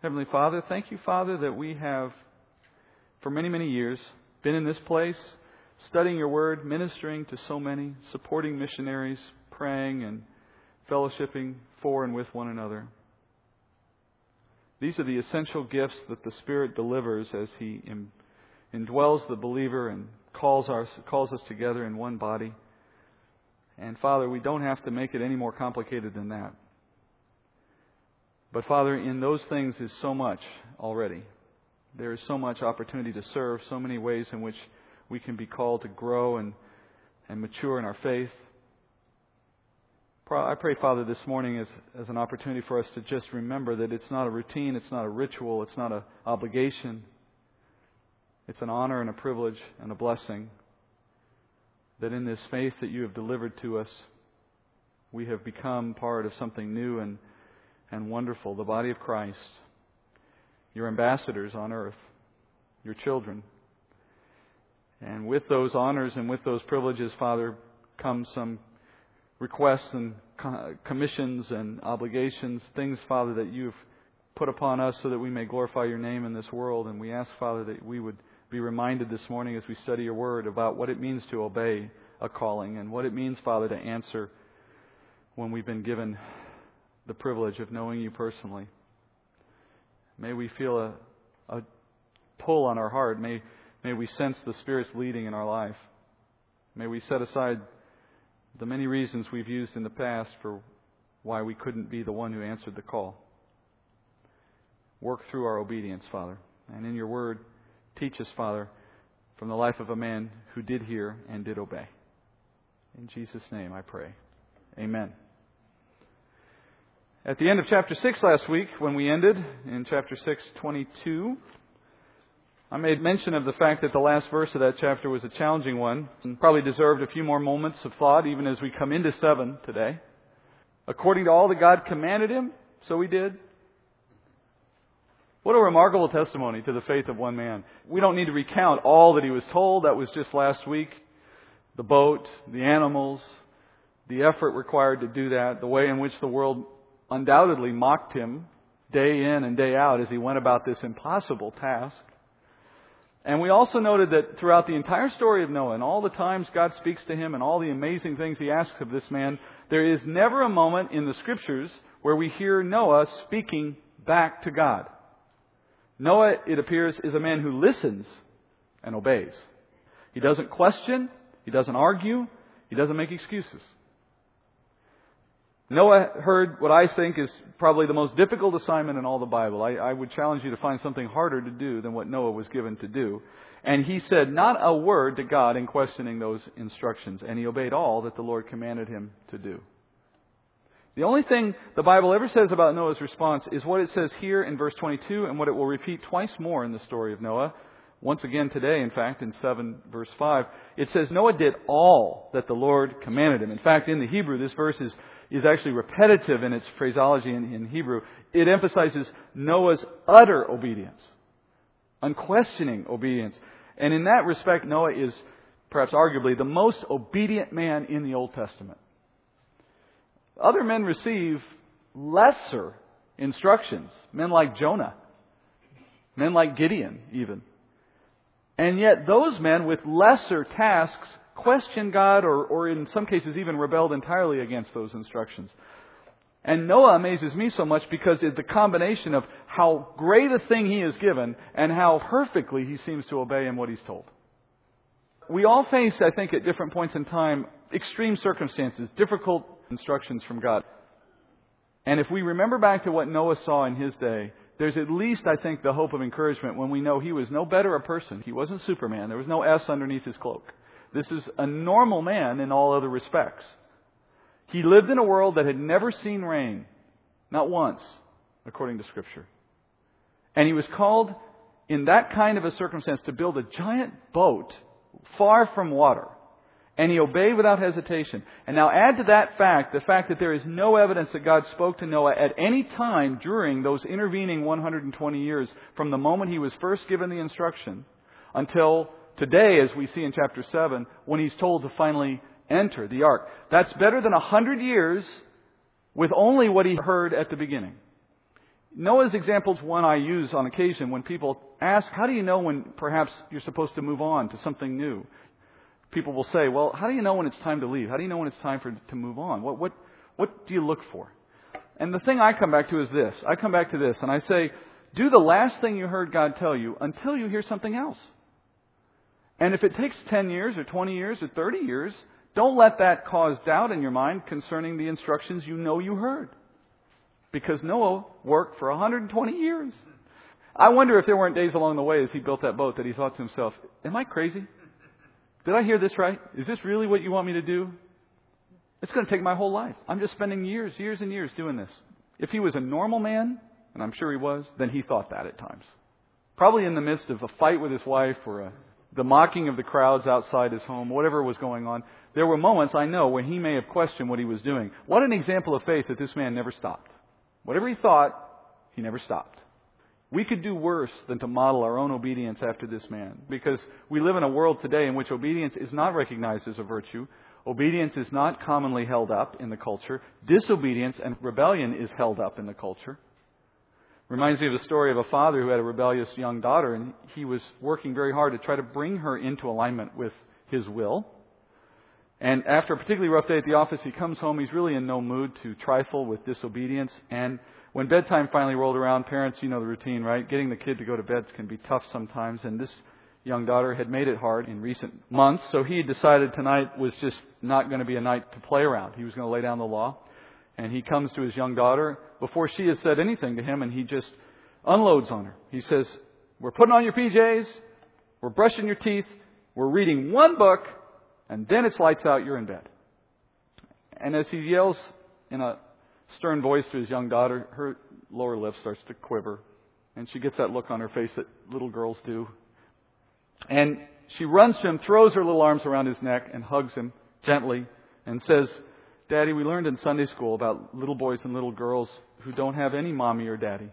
Heavenly Father, thank you, Father, that we have, for many, many years, been in this place, studying your word, ministering to so many, supporting missionaries, praying and fellowshipping for and with one another. These are the essential gifts that the Spirit delivers as He indwells the believer and calls, our, calls us together in one body. And Father, we don't have to make it any more complicated than that. But Father, in those things is so much already. There is so much opportunity to serve, so many ways in which we can be called to grow and, and mature in our faith. I pray, Father, this morning as, as an opportunity for us to just remember that it's not a routine, it's not a ritual, it's not an obligation. It's an honor and a privilege and a blessing that in this faith that you have delivered to us, we have become part of something new and, and wonderful, the body of Christ, your ambassadors on earth, your children. And with those honors and with those privileges, Father, come some requests and commissions and obligations, things, Father, that you've put upon us so that we may glorify your name in this world. And we ask, Father, that we would be reminded this morning as we study your word about what it means to obey a calling and what it means, Father, to answer when we've been given the privilege of knowing you personally. May we feel a, a pull on our heart. May, may we sense the Spirit's leading in our life. May we set aside the many reasons we've used in the past for why we couldn't be the one who answered the call. Work through our obedience, Father. And in your word, teach us, Father, from the life of a man who did hear and did obey. In Jesus' name I pray. Amen. At the end of chapter 6 last week, when we ended in chapter 6, 22, I made mention of the fact that the last verse of that chapter was a challenging one and probably deserved a few more moments of thought even as we come into 7 today. According to all that God commanded him, so he did. What a remarkable testimony to the faith of one man. We don't need to recount all that he was told. That was just last week. The boat, the animals, the effort required to do that, the way in which the world undoubtedly mocked him day in and day out as he went about this impossible task. And we also noted that throughout the entire story of Noah and all the times God speaks to him and all the amazing things he asks of this man, there is never a moment in the scriptures where we hear Noah speaking back to God. Noah, it appears, is a man who listens and obeys. He doesn't question, he doesn't argue, he doesn't make excuses. Noah heard what I think is probably the most difficult assignment in all the Bible. I, I, would challenge you to find something harder to do than what Noah was given to do. And he said not a word to God in questioning those instructions, and he obeyed all that the Lord commanded him to do. The only thing the Bible ever says about Noah's response is what it says here in verse 22 and what it will repeat twice more in the story of Noah. Once again today, in fact, in 7 verse 5. It says Noah did all that the Lord commanded him. In fact, in the Hebrew, this verse is is actually repetitive in its phraseology in, in Hebrew. It emphasizes Noah's utter obedience, unquestioning obedience. And in that respect, Noah is perhaps arguably the most obedient man in the Old Testament. Other men receive lesser instructions, men like Jonah, men like Gideon, even. And yet, those men with lesser tasks questioned God or, or in some cases even rebelled entirely against those instructions. And Noah amazes me so much because it's the combination of how great a thing he is given and how perfectly he seems to obey in what he's told. We all face, I think, at different points in time, extreme circumstances, difficult instructions from God. And if we remember back to what Noah saw in his day, there's at least, I think, the hope of encouragement when we know he was no better a person. He wasn't Superman. There was no S underneath his cloak. This is a normal man in all other respects. He lived in a world that had never seen rain, not once, according to Scripture. And he was called in that kind of a circumstance to build a giant boat far from water. And he obeyed without hesitation. And now add to that fact the fact that there is no evidence that God spoke to Noah at any time during those intervening 120 years from the moment he was first given the instruction until today, as we see in chapter 7, when he's told to finally enter the ark. That's better than a hundred years with only what he heard at the beginning. Noah's example is one I use on occasion when people ask, how do you know when perhaps you're supposed to move on to something new? People will say, well, how do you know when it's time to leave? How do you know when it's time for, to move on? What, what, what do you look for? And the thing I come back to is this. I come back to this and I say, do the last thing you heard God tell you until you hear something else. And if it takes 10 years or 20 years or 30 years, don't let that cause doubt in your mind concerning the instructions you know you heard. Because Noah worked for 120 years. I wonder if there weren't days along the way as he built that boat that he thought to himself, Am I crazy? Did I hear this right? Is this really what you want me to do? It's going to take my whole life. I'm just spending years, years and years doing this. If he was a normal man, and I'm sure he was, then he thought that at times. Probably in the midst of a fight with his wife or a, the mocking of the crowds outside his home, whatever was going on, there were moments, I know, when he may have questioned what he was doing. What an example of faith that this man never stopped. Whatever he thought, he never stopped. We could do worse than to model our own obedience after this man, because we live in a world today in which obedience is not recognized as a virtue. Obedience is not commonly held up in the culture. Disobedience and rebellion is held up in the culture. Reminds me of the story of a father who had a rebellious young daughter, and he was working very hard to try to bring her into alignment with his will. And after a particularly rough day at the office, he comes home. He's really in no mood to trifle with disobedience. And when bedtime finally rolled around, parents, you know the routine, right? Getting the kid to go to bed can be tough sometimes. And this young daughter had made it hard in recent months. So he decided tonight was just not going to be a night to play around. He was going to lay down the law. And he comes to his young daughter before she has said anything to him, and he just unloads on her. He says, We're putting on your PJs, we're brushing your teeth, we're reading one book, and then it's lights out, you're in bed. And as he yells in a stern voice to his young daughter, her lower lip starts to quiver. And she gets that look on her face that little girls do. And she runs to him, throws her little arms around his neck, and hugs him gently, and says, Daddy, we learned in Sunday school about little boys and little girls who don't have any mommy or daddy.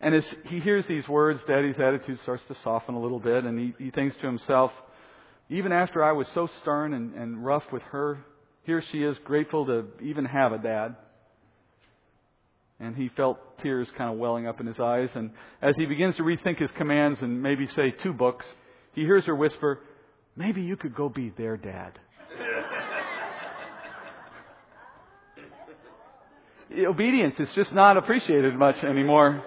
And as he hears these words, Daddy's attitude starts to soften a little bit, and he, he thinks to himself, even after I was so stern and, and rough with her, here she is, grateful to even have a dad. And he felt tears kind of welling up in his eyes. And as he begins to rethink his commands and maybe say two books, he hears her whisper, Maybe you could go be their dad. Obedience is just not appreciated much anymore.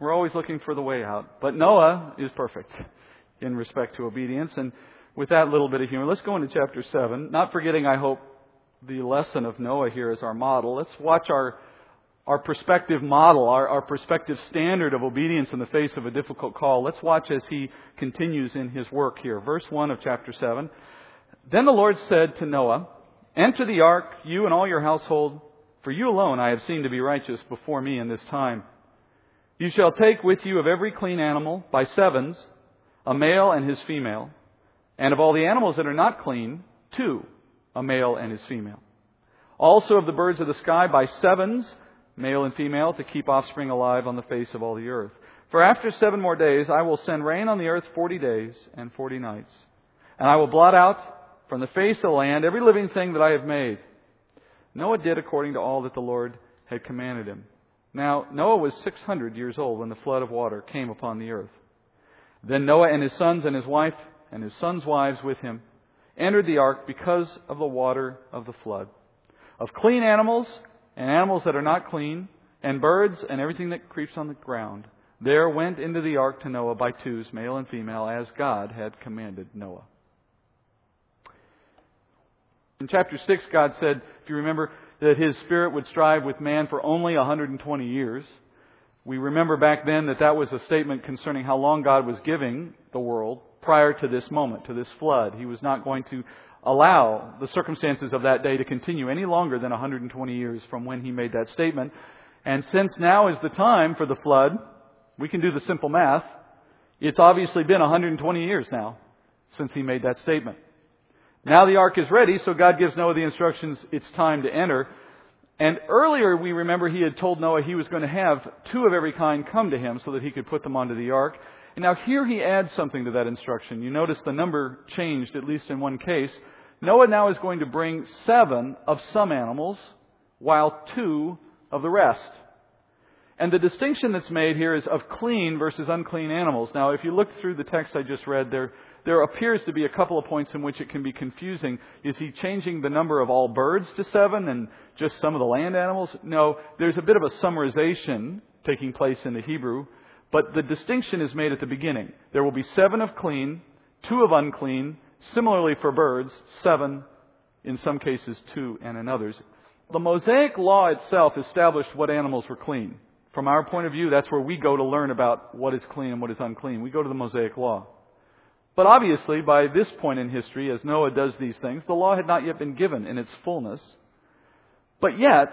We're always looking for the way out. But Noah is perfect in respect to obedience. And with that little bit of humor, let's go into chapter 7. Not forgetting, I hope, the lesson of Noah here as our model. Let's watch our, our perspective model, our, our perspective standard of obedience in the face of a difficult call. Let's watch as he continues in his work here. Verse 1 of chapter 7. Then the Lord said to Noah, Enter the ark, you and all your household, for you alone I have seen to be righteous before me in this time. You shall take with you of every clean animal by sevens, a male and his female and of all the animals that are not clean, two, a male and his female. Also of the birds of the sky by sevens, male and female, to keep offspring alive on the face of all the earth. For after seven more days I will send rain on the earth forty days and forty nights. And I will blot out from the face of the land every living thing that I have made. Noah did according to all that the Lord had commanded him. Now, Noah was 600 years old when the flood of water came upon the earth. Then Noah and his sons and his wife and his sons' wives with him entered the ark because of the water of the flood. Of clean animals and animals that are not clean, and birds and everything that creeps on the ground, there went into the ark to Noah by twos, male and female, as God had commanded Noah. In chapter 6, God said, if you remember, that his spirit would strive with man for only 120 years. We remember back then that that was a statement concerning how long God was giving the world prior to this moment, to this flood. He was not going to allow the circumstances of that day to continue any longer than 120 years from when he made that statement. And since now is the time for the flood, we can do the simple math. It's obviously been 120 years now since he made that statement. Now the ark is ready, so God gives Noah the instructions, it's time to enter. And earlier we remember he had told Noah he was going to have two of every kind come to him so that he could put them onto the ark. And now here he adds something to that instruction. You notice the number changed, at least in one case. Noah now is going to bring seven of some animals, while two of the rest. And the distinction that's made here is of clean versus unclean animals. Now, if you look through the text I just read, there, there appears to be a couple of points in which it can be confusing. Is he changing the number of all birds to seven and just some of the land animals? No, there's a bit of a summarization taking place in the Hebrew, but the distinction is made at the beginning. There will be seven of clean, two of unclean, similarly for birds, seven, in some cases two, and in others. The Mosaic law itself established what animals were clean. From our point of view, that's where we go to learn about what is clean and what is unclean. We go to the Mosaic law. But obviously, by this point in history, as Noah does these things, the law had not yet been given in its fullness. But yet,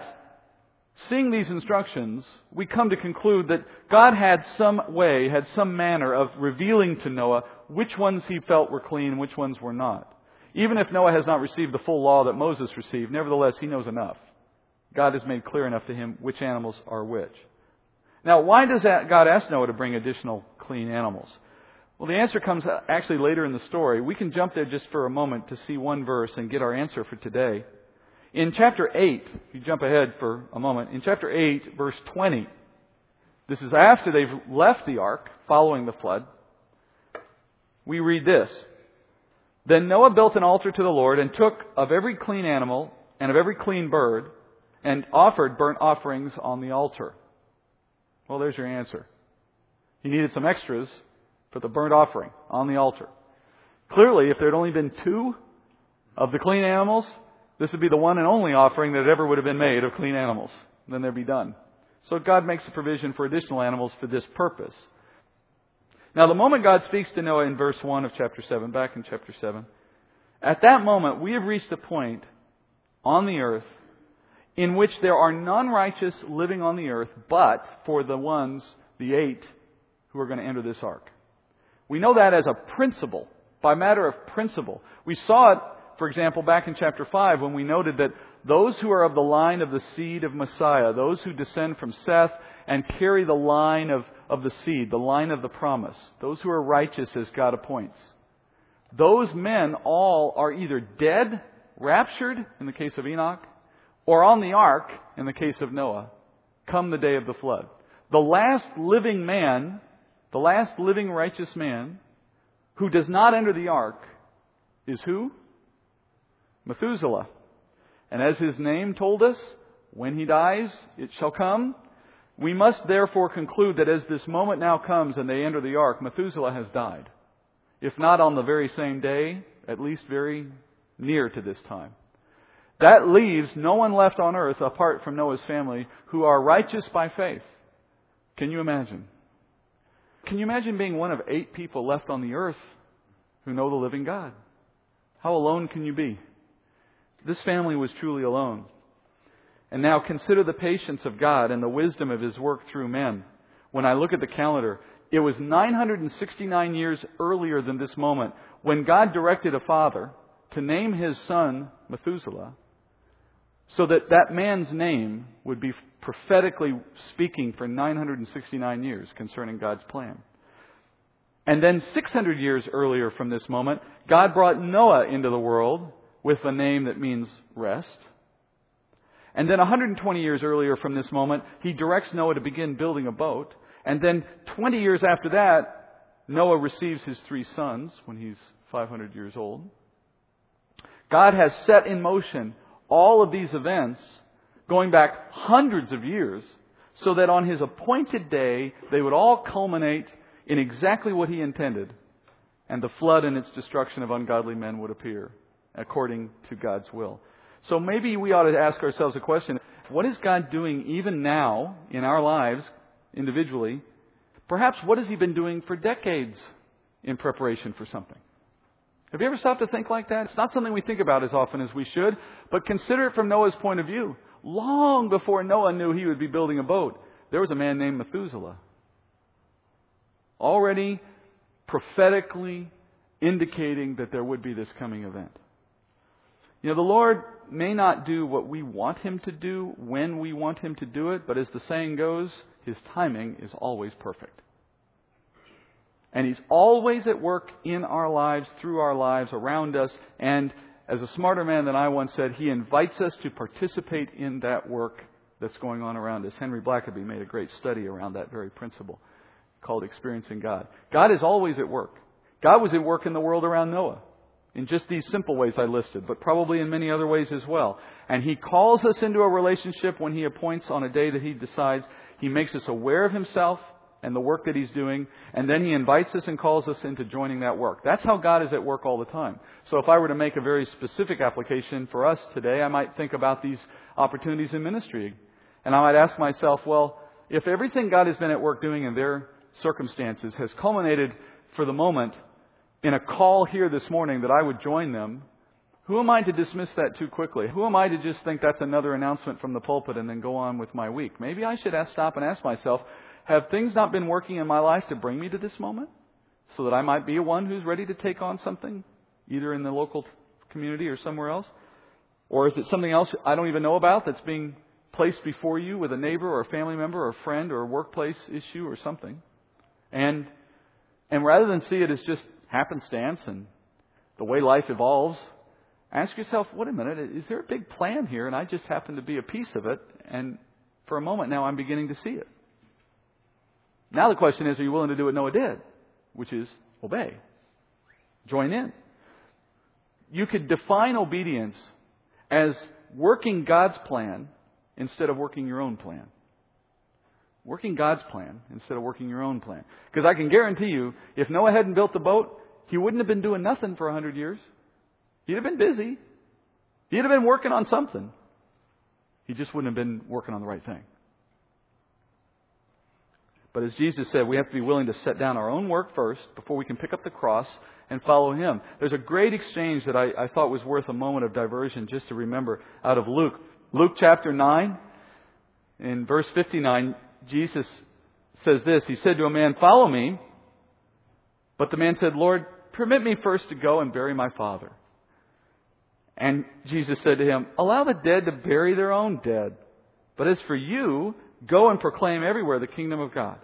seeing these instructions, we come to conclude that God had some way, had some manner of revealing to Noah which ones he felt were clean and which ones were not. Even if Noah has not received the full law that Moses received, nevertheless, he knows enough. God has made clear enough to him which animals are which. Now, why does God ask Noah to bring additional clean animals? Well, the answer comes uh, actually later in the story. We can jump there just for a moment to see one verse and get our answer for today. In chapter 8, if you jump ahead for a moment, in chapter 8, verse 20, this is after they've left the ark following the flood, we read this. Then Noah built an altar to the Lord and took of every clean animal and of every clean bird and offered burnt offerings on the altar. Well, there's your answer. He needed some extras for the burnt offering on the altar. Clearly, if there had only been two of the clean animals, this would be the one and only offering that ever would have been made of clean animals. Then they'd be done. So God makes a provision for additional animals for this purpose. Now, the moment God speaks to Noah in verse 1 of chapter 7, back in chapter 7, at that moment, we have reached a point on the earth in which there are non righteous living on the earth, but for the ones, the eight, who are going to enter this ark. We know that as a principle, by matter of principle. We saw it, for example, back in chapter 5 when we noted that those who are of the line of the seed of Messiah, those who descend from Seth and carry the line of, of the seed, the line of the promise, those who are righteous as God appoints, those men all are either dead, raptured in the case of Enoch, or on the ark, in the case of Noah, come the day of the flood. The last living man, the last living righteous man, who does not enter the ark, is who? Methuselah. And as his name told us, when he dies, it shall come. We must therefore conclude that as this moment now comes and they enter the ark, Methuselah has died. If not on the very same day, at least very near to this time. That leaves no one left on earth apart from Noah's family who are righteous by faith. Can you imagine? Can you imagine being one of eight people left on the earth who know the living God? How alone can you be? This family was truly alone. And now consider the patience of God and the wisdom of His work through men. When I look at the calendar, it was 969 years earlier than this moment when God directed a father to name his son Methuselah so that that man's name would be prophetically speaking for 969 years concerning God's plan. And then 600 years earlier from this moment, God brought Noah into the world with a name that means rest. And then 120 years earlier from this moment, he directs Noah to begin building a boat. And then 20 years after that, Noah receives his three sons when he's 500 years old. God has set in motion all of these events going back hundreds of years so that on his appointed day they would all culminate in exactly what he intended and the flood and its destruction of ungodly men would appear according to God's will. So maybe we ought to ask ourselves a question. What is God doing even now in our lives individually? Perhaps what has he been doing for decades in preparation for something? Have you ever stopped to think like that? It's not something we think about as often as we should, but consider it from Noah's point of view. Long before Noah knew he would be building a boat, there was a man named Methuselah. Already prophetically indicating that there would be this coming event. You know, the Lord may not do what we want Him to do when we want Him to do it, but as the saying goes, His timing is always perfect. And He's always at work in our lives, through our lives, around us. And as a smarter man than I once said, He invites us to participate in that work that's going on around us. Henry Blackaby made a great study around that very principle called Experiencing God. God is always at work. God was at work in the world around Noah in just these simple ways I listed, but probably in many other ways as well. And He calls us into a relationship when He appoints on a day that He decides. He makes us aware of Himself and the work that He's doing, and then He invites us and calls us into joining that work. That's how God is at work all the time. So if I were to make a very specific application for us today, I might think about these opportunities in ministry. And I might ask myself, well, if everything God has been at work doing in their circumstances has culminated for the moment in a call here this morning that I would join them, who am I to dismiss that too quickly? Who am I to just think that's another announcement from the pulpit and then go on with my week? Maybe I should ask, stop and ask myself, have things not been working in my life to bring me to this moment? So that I might be one who's ready to take on something, either in the local community or somewhere else? Or is it something else I don't even know about that's being placed before you with a neighbor or a family member or a friend or a workplace issue or something? And, and rather than see it as just happenstance and the way life evolves, ask yourself, wait a minute, is there a big plan here and I just happen to be a piece of it? And for a moment now I'm beginning to see it. Now the question is, are you willing to do what Noah did? Which is obey. Join in. You could define obedience as working God's plan instead of working your own plan. Working God's plan instead of working your own plan. Because I can guarantee you, if Noah hadn't built the boat, he wouldn't have been doing nothing for a hundred years. He'd have been busy. He'd have been working on something. He just wouldn't have been working on the right thing. But as Jesus said, we have to be willing to set down our own work first before we can pick up the cross and follow Him. There's a great exchange that I, I thought was worth a moment of diversion just to remember out of Luke. Luke chapter 9, in verse 59, Jesus says this. He said to a man, Follow me. But the man said, Lord, permit me first to go and bury my father. And Jesus said to him, Allow the dead to bury their own dead. But as for you, go and proclaim everywhere the kingdom of God.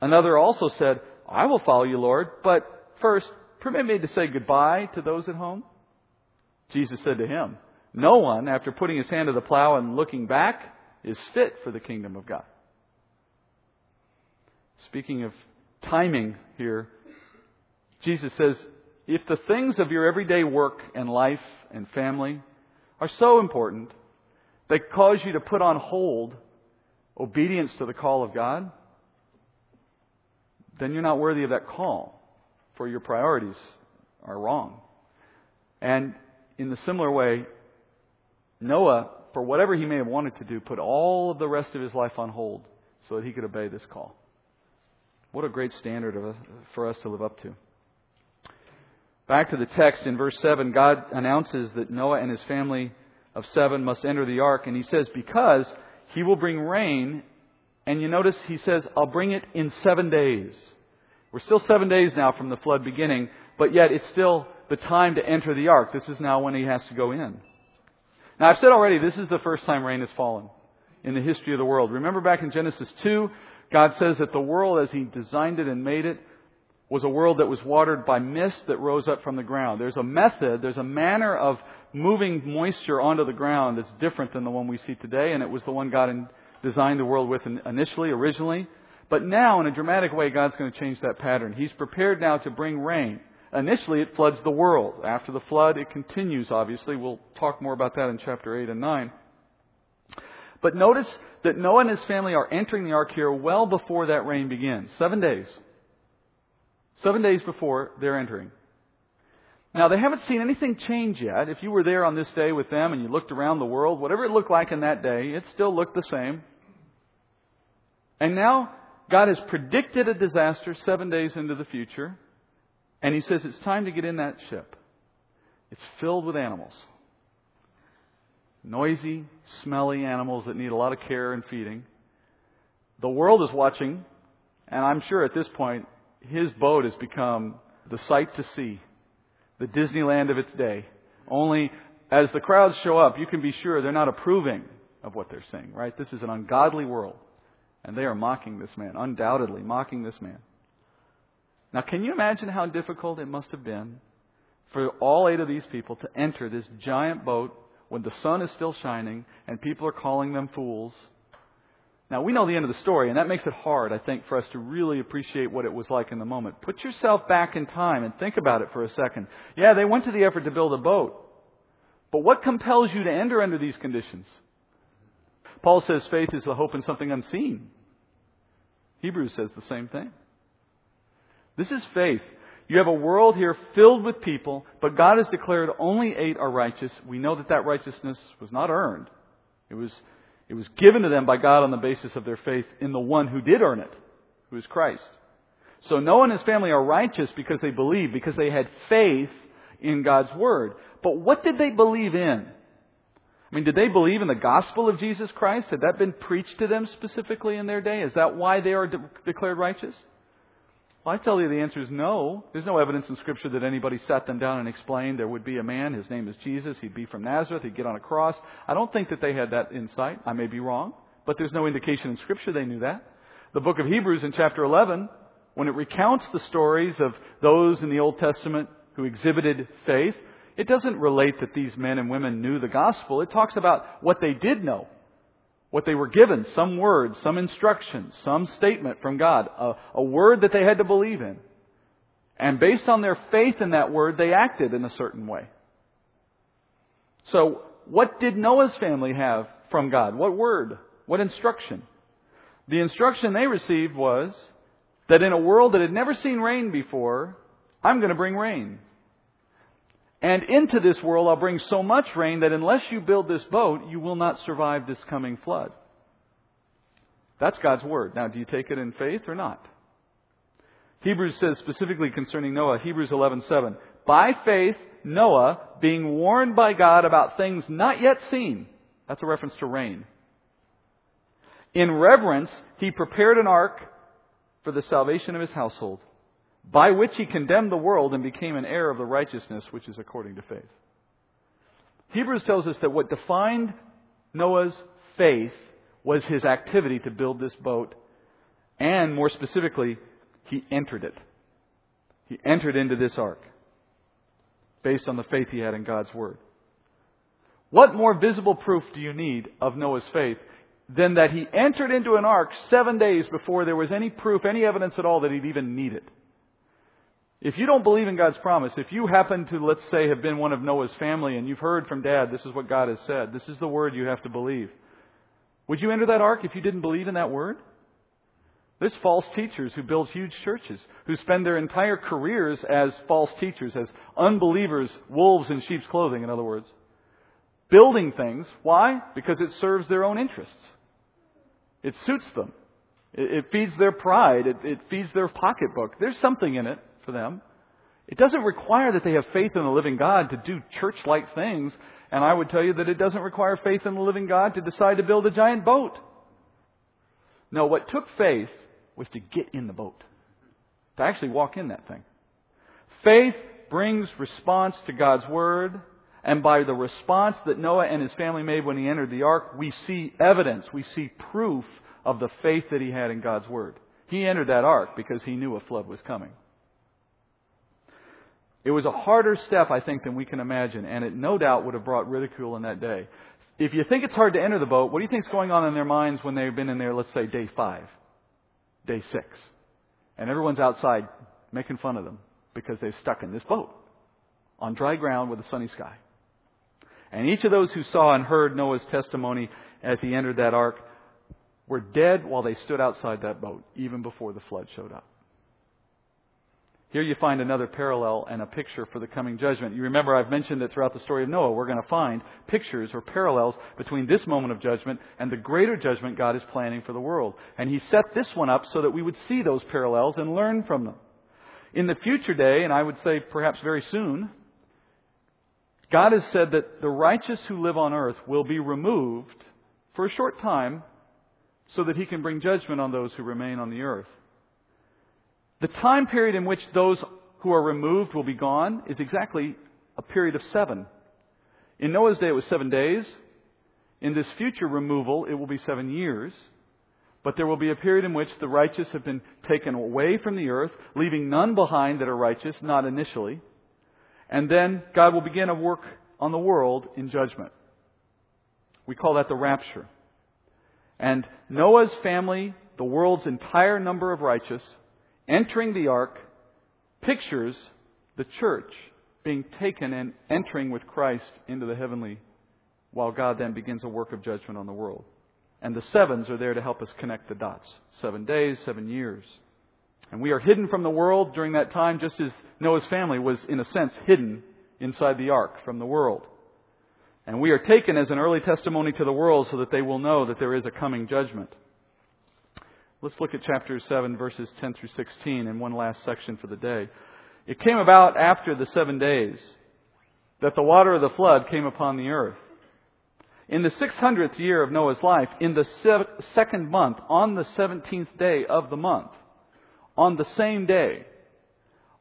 Another also said, I will follow you, Lord, but first, permit me to say goodbye to those at home. Jesus said to him, No one, after putting his hand to the plow and looking back, is fit for the kingdom of God. Speaking of timing here, Jesus says, if the things of your everyday work and life and family are so important, they cause you to put on hold obedience to the call of God, then you're not worthy of that call, for your priorities are wrong. And in the similar way, Noah, for whatever he may have wanted to do, put all of the rest of his life on hold so that he could obey this call. What a great standard a, for us to live up to. Back to the text in verse 7, God announces that Noah and his family of seven must enter the ark, and he says, Because he will bring rain, and you notice he says, I'll bring it in seven days. We're still seven days now from the flood beginning, but yet it's still the time to enter the ark. This is now when he has to go in. Now, I've said already, this is the first time rain has fallen in the history of the world. Remember back in Genesis 2, God says that the world as He designed it and made it was a world that was watered by mist that rose up from the ground. There's a method, there's a manner of moving moisture onto the ground that's different than the one we see today, and it was the one God designed the world with initially, originally. But now, in a dramatic way, God's going to change that pattern. He's prepared now to bring rain. Initially, it floods the world. After the flood, it continues, obviously. We'll talk more about that in chapter 8 and 9. But notice that Noah and his family are entering the ark here well before that rain begins. Seven days. Seven days before they're entering. Now, they haven't seen anything change yet. If you were there on this day with them and you looked around the world, whatever it looked like in that day, it still looked the same. And now, God has predicted a disaster seven days into the future, and He says it's time to get in that ship. It's filled with animals noisy, smelly animals that need a lot of care and feeding. The world is watching, and I'm sure at this point, his boat has become the sight to see, the Disneyland of its day. Only as the crowds show up, you can be sure they're not approving of what they're saying, right? This is an ungodly world. And they are mocking this man, undoubtedly mocking this man. Now, can you imagine how difficult it must have been for all eight of these people to enter this giant boat when the sun is still shining and people are calling them fools. Now, we know the end of the story, and that makes it hard, I think, for us to really appreciate what it was like in the moment. Put yourself back in time and think about it for a second. Yeah, they went to the effort to build a boat. But what compels you to enter under these conditions? Paul says faith is the hope in something unseen. Hebrews says the same thing. This is faith. You have a world here filled with people, but God has declared only eight are righteous. We know that that righteousness was not earned. It was, it was given to them by God on the basis of their faith in the one who did earn it, who is Christ. So Noah and his family are righteous because they believe, because they had faith in God's Word. But what did they believe in? I mean, did they believe in the gospel of Jesus Christ? Had that been preached to them specifically in their day? Is that why they are de- declared righteous? Well, I tell you the answer is no. There's no evidence in Scripture that anybody sat them down and explained there would be a man, his name is Jesus, he'd be from Nazareth, he'd get on a cross. I don't think that they had that insight. I may be wrong, but there's no indication in Scripture they knew that. The book of Hebrews in chapter 11, when it recounts the stories of those in the Old Testament who exhibited faith, it doesn't relate that these men and women knew the gospel. It talks about what they did know, what they were given, some word, some instruction, some statement from God, a, a word that they had to believe in. And based on their faith in that word, they acted in a certain way. So, what did Noah's family have from God? What word? What instruction? The instruction they received was that in a world that had never seen rain before, I'm going to bring rain. And into this world I'll bring so much rain that unless you build this boat, you will not survive this coming flood. That's God's word. Now, do you take it in faith or not? Hebrews says specifically concerning Noah, Hebrews 11:7, by faith Noah, being warned by God about things not yet seen. That's a reference to rain. In reverence, he prepared an ark for the salvation of his household by which he condemned the world and became an heir of the righteousness which is according to faith. Hebrews tells us that what defined Noah's faith was his activity to build this boat, and more specifically, he entered it. He entered into this ark based on the faith he had in God's Word. What more visible proof do you need of Noah's faith than that he entered into an ark seven days before there was any proof, any evidence at all that he'd even need it? If you don't believe in God's promise, if you happen to, let's say, have been one of Noah's family and you've heard from dad, this is what God has said, this is the word you have to believe, would you enter that ark if you didn't believe in that word? There's false teachers who build huge churches, who spend their entire careers as false teachers, as unbelievers, wolves in sheep's clothing, in other words. Building things. Why? Because it serves their own interests. It suits them. It, feeds their pride. It, it feeds their pocketbook. There's something in it for them. It doesn't require that they have faith in the living God to do church like things, and I would tell you that it doesn't require faith in the living God to decide to build a giant boat. No, what took faith was to get in the boat, to actually walk in that thing. Faith brings response to God's Word, and by the response that Noah and his family made when he entered the ark, we see evidence, we see proof of the faith that he had in God's Word. He entered that ark because he knew a flood was coming. It was a harder step, I think, than we can imagine, and it no doubt would have brought ridicule in that day. If you think it's hard to enter the boat, what do you think is going on in their minds when they've been in there, let's say, day five, day six? And everyone's outside making fun of them because they're stuck in this boat on dry ground with a sunny sky. And each of those who saw and heard Noah's testimony as he entered that ark were dead while they stood outside that boat, even before the flood showed up. Here you find another parallel and a picture for the coming judgment. You remember I've mentioned that throughout the story of Noah, we're going to find pictures or parallels between this moment of judgment and the greater judgment God is planning for the world. And He set this one up so that we would see those parallels and learn from them. In the future day, and I would say perhaps very soon, God has said that the righteous who live on earth will be removed for a short time so that He can bring judgment on those who remain on the earth. The time period in which those who are removed will be gone is exactly a period of seven. In Noah's day, it was seven days. In this future removal, it will be seven years. But there will be a period in which the righteous have been taken away from the earth, leaving none behind that are righteous, not initially. And then God will begin a work on the world in judgment. We call that the rapture. And Noah's family, the world's entire number of righteous, entering the ark, pictures the church being taken and entering with Christ into the heavenly, while God then begins a work of judgment on the world. And the sevens are there to help us connect the dots. Seven days, seven years. And we are hidden from the world during that time, just as Noah's family was, in a sense, hidden inside the ark from the world. And we are taken as an early testimony to the world so that they will know that there is a coming judgment. Let's look at chapter 7, verses 10 through 16, in one last section for the day. It came about after the seven days that the water of the flood came upon the earth. In the 600th year of Noah's life, in the second month, on the 17th day of the month, on the same day,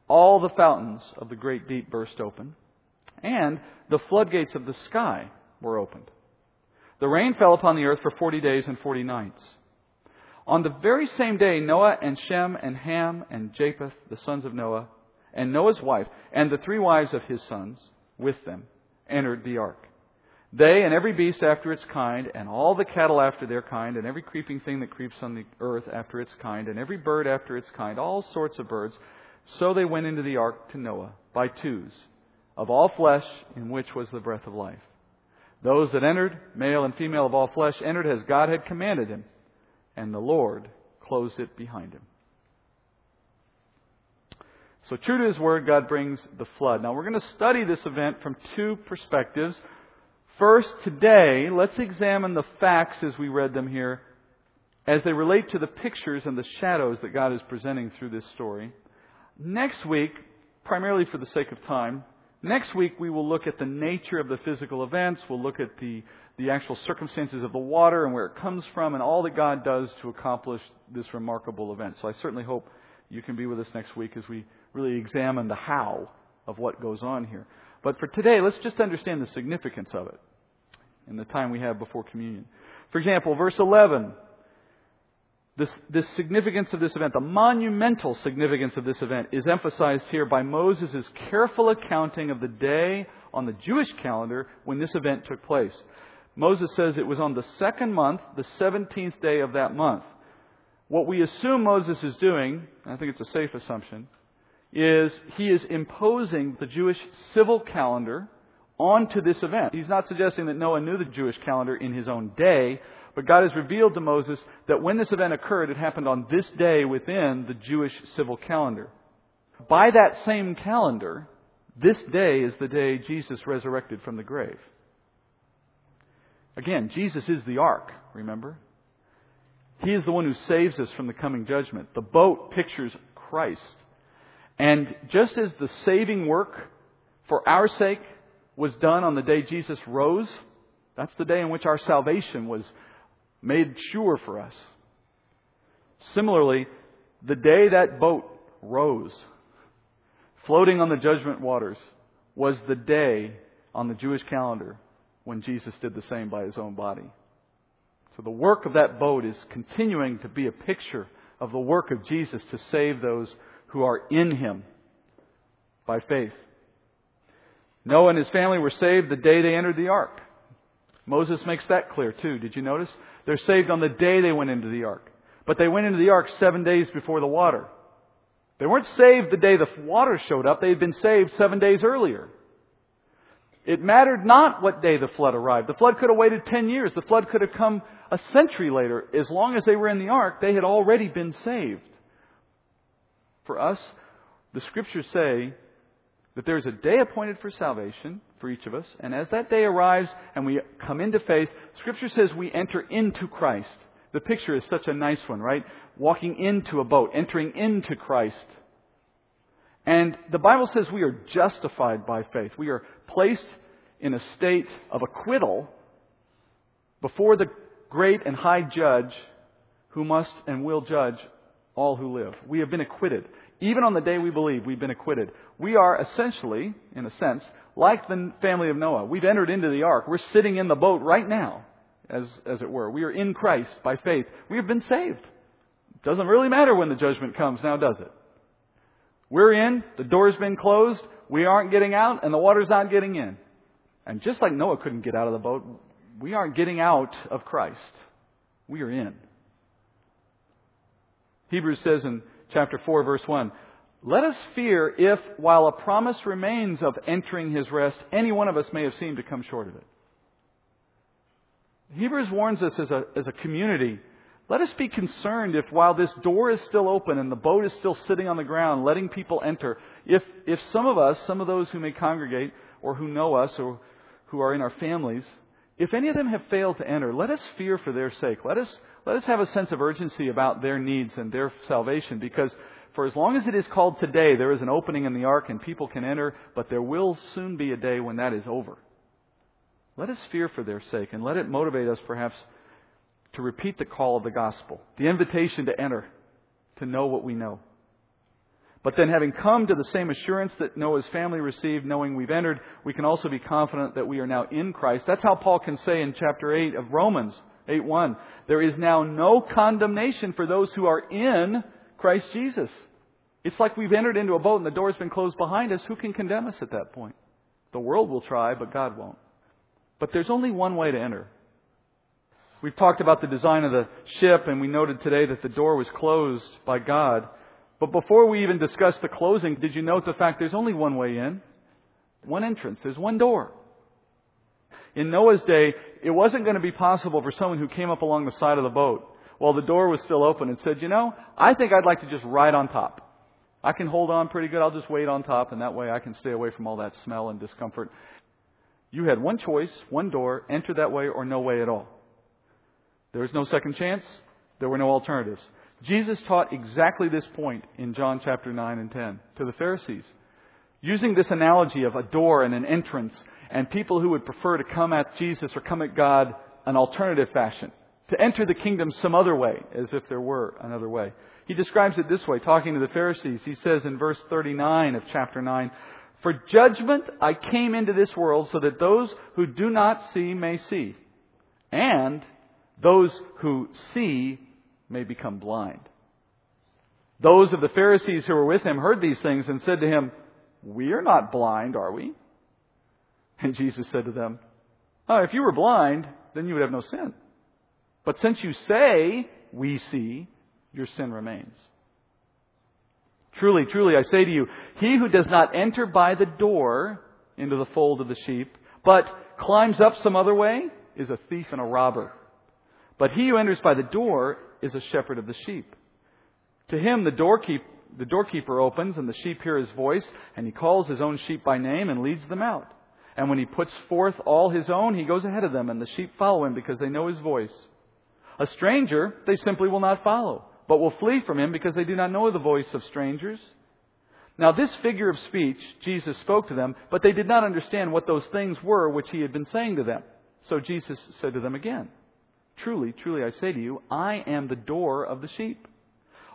all the fountains of the great deep burst open, and the floodgates of the sky were opened. The rain fell upon the earth for 40 days and 40 nights. On the very same day, Noah and Shem and Ham and Japheth, the sons of Noah, and Noah's wife, and the three wives of his sons with them, entered the ark. They and every beast after its kind, and all the cattle after their kind, and every creeping thing that creeps on the earth after its kind, and every bird after its kind, all sorts of birds. So they went into the ark to Noah by twos, of all flesh in which was the breath of life. Those that entered, male and female of all flesh, entered as God had commanded him, and the Lord closed it behind him. So, true to his word, God brings the flood. Now, we're going to study this event from two perspectives. First, today, let's examine the facts as we read them here as they relate to the pictures and the shadows that God is presenting through this story. Next week, primarily for the sake of time, next week we will look at the nature of the physical events. We'll look at the, the actual circumstances of the water and where it comes from and all that God does to accomplish this remarkable event. So I certainly hope you can be with us next week as we really examine the how of what goes on here. But for today, let's just understand the significance of it in the time we have before communion. For example, verse 11. This, this significance of this event, the monumental significance of this event, is emphasized here by Moses' careful accounting of the day on the Jewish calendar when this event took place. Moses says it was on the second month, the 17th day of that month. What we assume Moses is doing, I think it's a safe assumption, is he is imposing the Jewish civil calendar onto this event. He's not suggesting that Noah knew the Jewish calendar in his own day, but God has revealed to Moses that when this event occurred, it happened on this day within the Jewish civil calendar. By that same calendar, this day is the day Jesus resurrected from the grave. Again, Jesus is the ark, remember? He is the one who saves us from the coming judgment. The boat pictures Christ. And just as the saving work for our sake was done on the day Jesus rose, that's the day in which our salvation was made sure for us. Similarly, the day that boat rose, floating on the judgment waters, was the day on the Jewish calendar when Jesus did the same by his own body. So the work of that boat is continuing to be a picture of the work of Jesus to save those who are in him by faith. Noah and his family were saved the day they entered the ark. Moses makes that clear too. Did you notice? They're saved on the day they went into the ark. But they went into the ark seven days before the water. They weren't saved the day the water showed up. They had been saved seven days earlier. It mattered not what day the flood arrived. The flood could have waited ten years. The flood could have come a century later. As long as they were in the ark, they had already been saved. For us, the scriptures say that there is a day appointed for salvation for each of us, and as that day arrives and we come into faith, scripture says we enter into Christ. The picture is such a nice one, right? Walking into a boat, entering into Christ. And the Bible says we are justified by faith. We are placed in a state of acquittal before the great and high judge who must and will judge all who live. We have been acquitted. Even on the day we believe, we've been acquitted. We are essentially, in a sense, like the family of Noah. We've entered into the ark. We're sitting in the boat right now, as, as it were. We are in Christ by faith. We have been saved. Doesn't really matter when the judgment comes now, does it? We're in, the door's been closed, we aren't getting out, and the water's not getting in. And just like Noah couldn't get out of the boat, we aren't getting out of Christ. We are in. Hebrews says in chapter 4, verse 1, Let us fear if, while a promise remains of entering his rest, any one of us may have seemed to come short of it. Hebrews warns us as a, as a community let us be concerned if while this door is still open and the boat is still sitting on the ground, letting people enter, if, if some of us, some of those who may congregate or who know us or who are in our families, if any of them have failed to enter, let us fear for their sake. Let us, let us have a sense of urgency about their needs and their salvation because for as long as it is called today, there is an opening in the ark and people can enter, but there will soon be a day when that is over. Let us fear for their sake and let it motivate us perhaps to repeat the call of the gospel, the invitation to enter, to know what we know. But then, having come to the same assurance that Noah's family received, knowing we've entered, we can also be confident that we are now in Christ. That's how Paul can say in chapter 8 of Romans 8:1, there is now no condemnation for those who are in Christ Jesus. It's like we've entered into a boat and the door's been closed behind us. Who can condemn us at that point? The world will try, but God won't. But there's only one way to enter. We've talked about the design of the ship, and we noted today that the door was closed by God. But before we even discuss the closing, did you note the fact there's only one way in? One entrance. There's one door. In Noah's day, it wasn't going to be possible for someone who came up along the side of the boat while the door was still open and said, you know, I think I'd like to just ride on top. I can hold on pretty good. I'll just wait on top, and that way I can stay away from all that smell and discomfort. You had one choice, one door, enter that way or no way at all. There was no second chance. There were no alternatives. Jesus taught exactly this point in John chapter 9 and 10 to the Pharisees. Using this analogy of a door and an entrance and people who would prefer to come at Jesus or come at God an alternative fashion. To enter the kingdom some other way, as if there were another way. He describes it this way, talking to the Pharisees. He says in verse 39 of chapter 9, For judgment I came into this world so that those who do not see may see, and those who see may become blind. Those of the Pharisees who were with him heard these things and said to him, We are not blind, are we? And Jesus said to them, oh, If you were blind, then you would have no sin. But since you say, We see, your sin remains. Truly, truly, I say to you, he who does not enter by the door into the fold of the sheep, but climbs up some other way, is a thief and a robber. But he who enters by the door is a shepherd of the sheep. To him the doorkeep, the doorkeeper opens, and the sheep hear his voice, and he calls his own sheep by name and leads them out. And when he puts forth all his own, he goes ahead of them, and the sheep follow him because they know his voice. A stranger they simply will not follow, but will flee from him because they do not know the voice of strangers. Now, this figure of speech Jesus spoke to them, but they did not understand what those things were which he had been saying to them. So Jesus said to them again, Truly, truly, I say to you, I am the door of the sheep.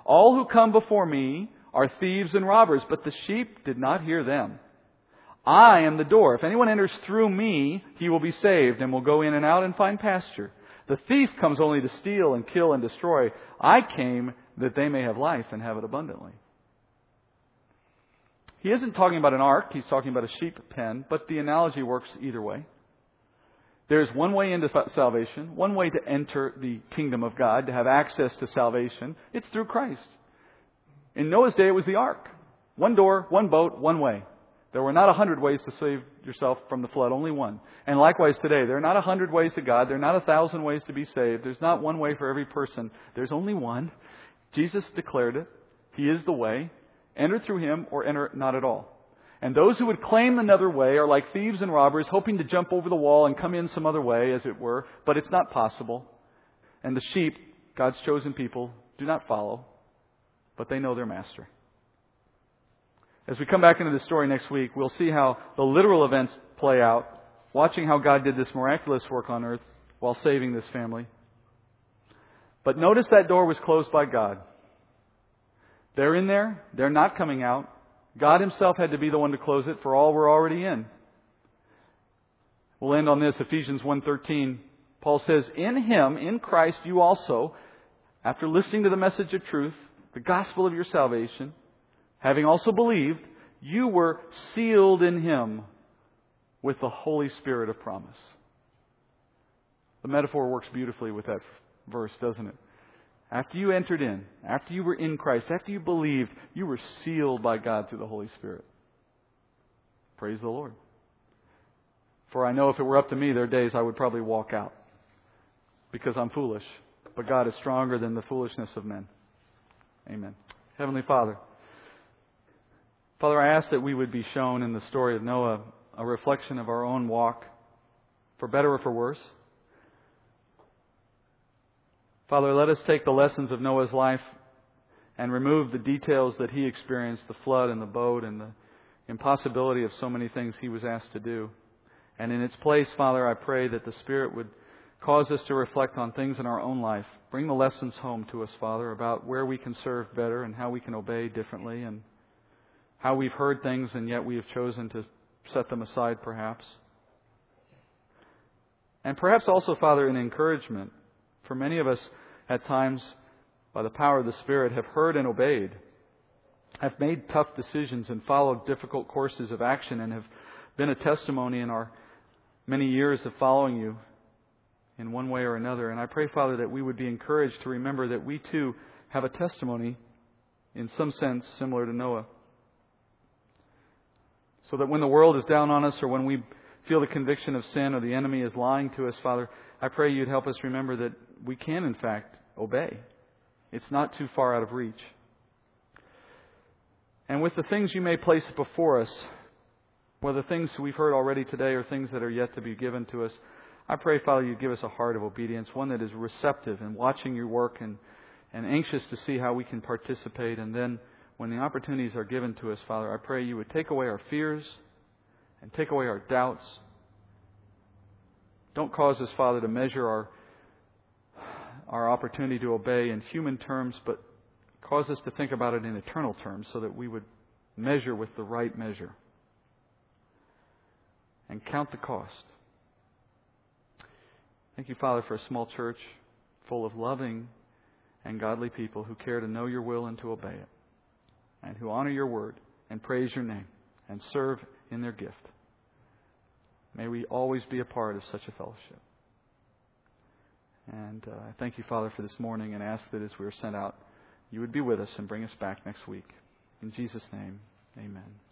All who come before me are thieves and robbers, but the sheep did not hear them. I am the door. If anyone enters through me, he will be saved and will go in and out and find pasture. The thief comes only to steal and kill and destroy. I came that they may have life and have it abundantly. He isn't talking about an ark, he's talking about a sheep pen, but the analogy works either way. There's one way into salvation, one way to enter the kingdom of God, to have access to salvation. It's through Christ. In Noah's day, it was the ark. One door, one boat, one way. There were not a hundred ways to save yourself from the flood, only one. And likewise today, there are not a hundred ways to God. There are not a thousand ways to be saved. There's not one way for every person. There's only one. Jesus declared it. He is the way. Enter through Him or enter not at all. And those who would claim another way are like thieves and robbers, hoping to jump over the wall and come in some other way, as it were, but it's not possible. And the sheep, God's chosen people, do not follow, but they know their master. As we come back into the story next week, we'll see how the literal events play out, watching how God did this miraculous work on earth while saving this family. But notice that door was closed by God. They're in there, they're not coming out. God Himself had to be the one to close it, for all were already in. We'll end on this, Ephesians 1.13. Paul says, In Him, in Christ, you also, after listening to the message of truth, the gospel of your salvation, having also believed, you were sealed in Him with the Holy Spirit of promise. The metaphor works beautifully with that verse, doesn't it? After you entered in, after you were in Christ, after you believed, you were sealed by God through the Holy Spirit. Praise the Lord. For I know if it were up to me, there are days I would probably walk out because I'm foolish. But God is stronger than the foolishness of men. Amen. Heavenly Father, Father, I ask that we would be shown in the story of Noah a reflection of our own walk, for better or for worse. Father, let us take the lessons of Noah's life and remove the details that he experienced the flood and the boat and the impossibility of so many things he was asked to do. And in its place, Father, I pray that the Spirit would cause us to reflect on things in our own life. Bring the lessons home to us, Father, about where we can serve better and how we can obey differently and how we've heard things and yet we have chosen to set them aside, perhaps. And perhaps also, Father, an encouragement. For many of us, at times, by the power of the Spirit, have heard and obeyed, have made tough decisions and followed difficult courses of action, and have been a testimony in our many years of following you in one way or another. And I pray, Father, that we would be encouraged to remember that we too have a testimony in some sense similar to Noah. So that when the world is down on us or when we feel the conviction of sin or the enemy is lying to us, Father, I pray you'd help us remember that we can, in fact, obey. It's not too far out of reach. And with the things you may place before us, whether things we've heard already today or things that are yet to be given to us, I pray, Father, you give us a heart of obedience, one that is receptive and watching your work and, and anxious to see how we can participate. And then when the opportunities are given to us, Father, I pray you would take away our fears and take away our doubts. Don't cause us, Father, to measure our, our opportunity to obey in human terms, but cause us to think about it in eternal terms so that we would measure with the right measure and count the cost. Thank you, Father, for a small church full of loving and godly people who care to know your will and to obey it, and who honor your word and praise your name and serve in their gift. May we always be a part of such a fellowship. And uh, I thank you, Father, for this morning and ask that as we are sent out, you would be with us and bring us back next week. In Jesus' name, amen.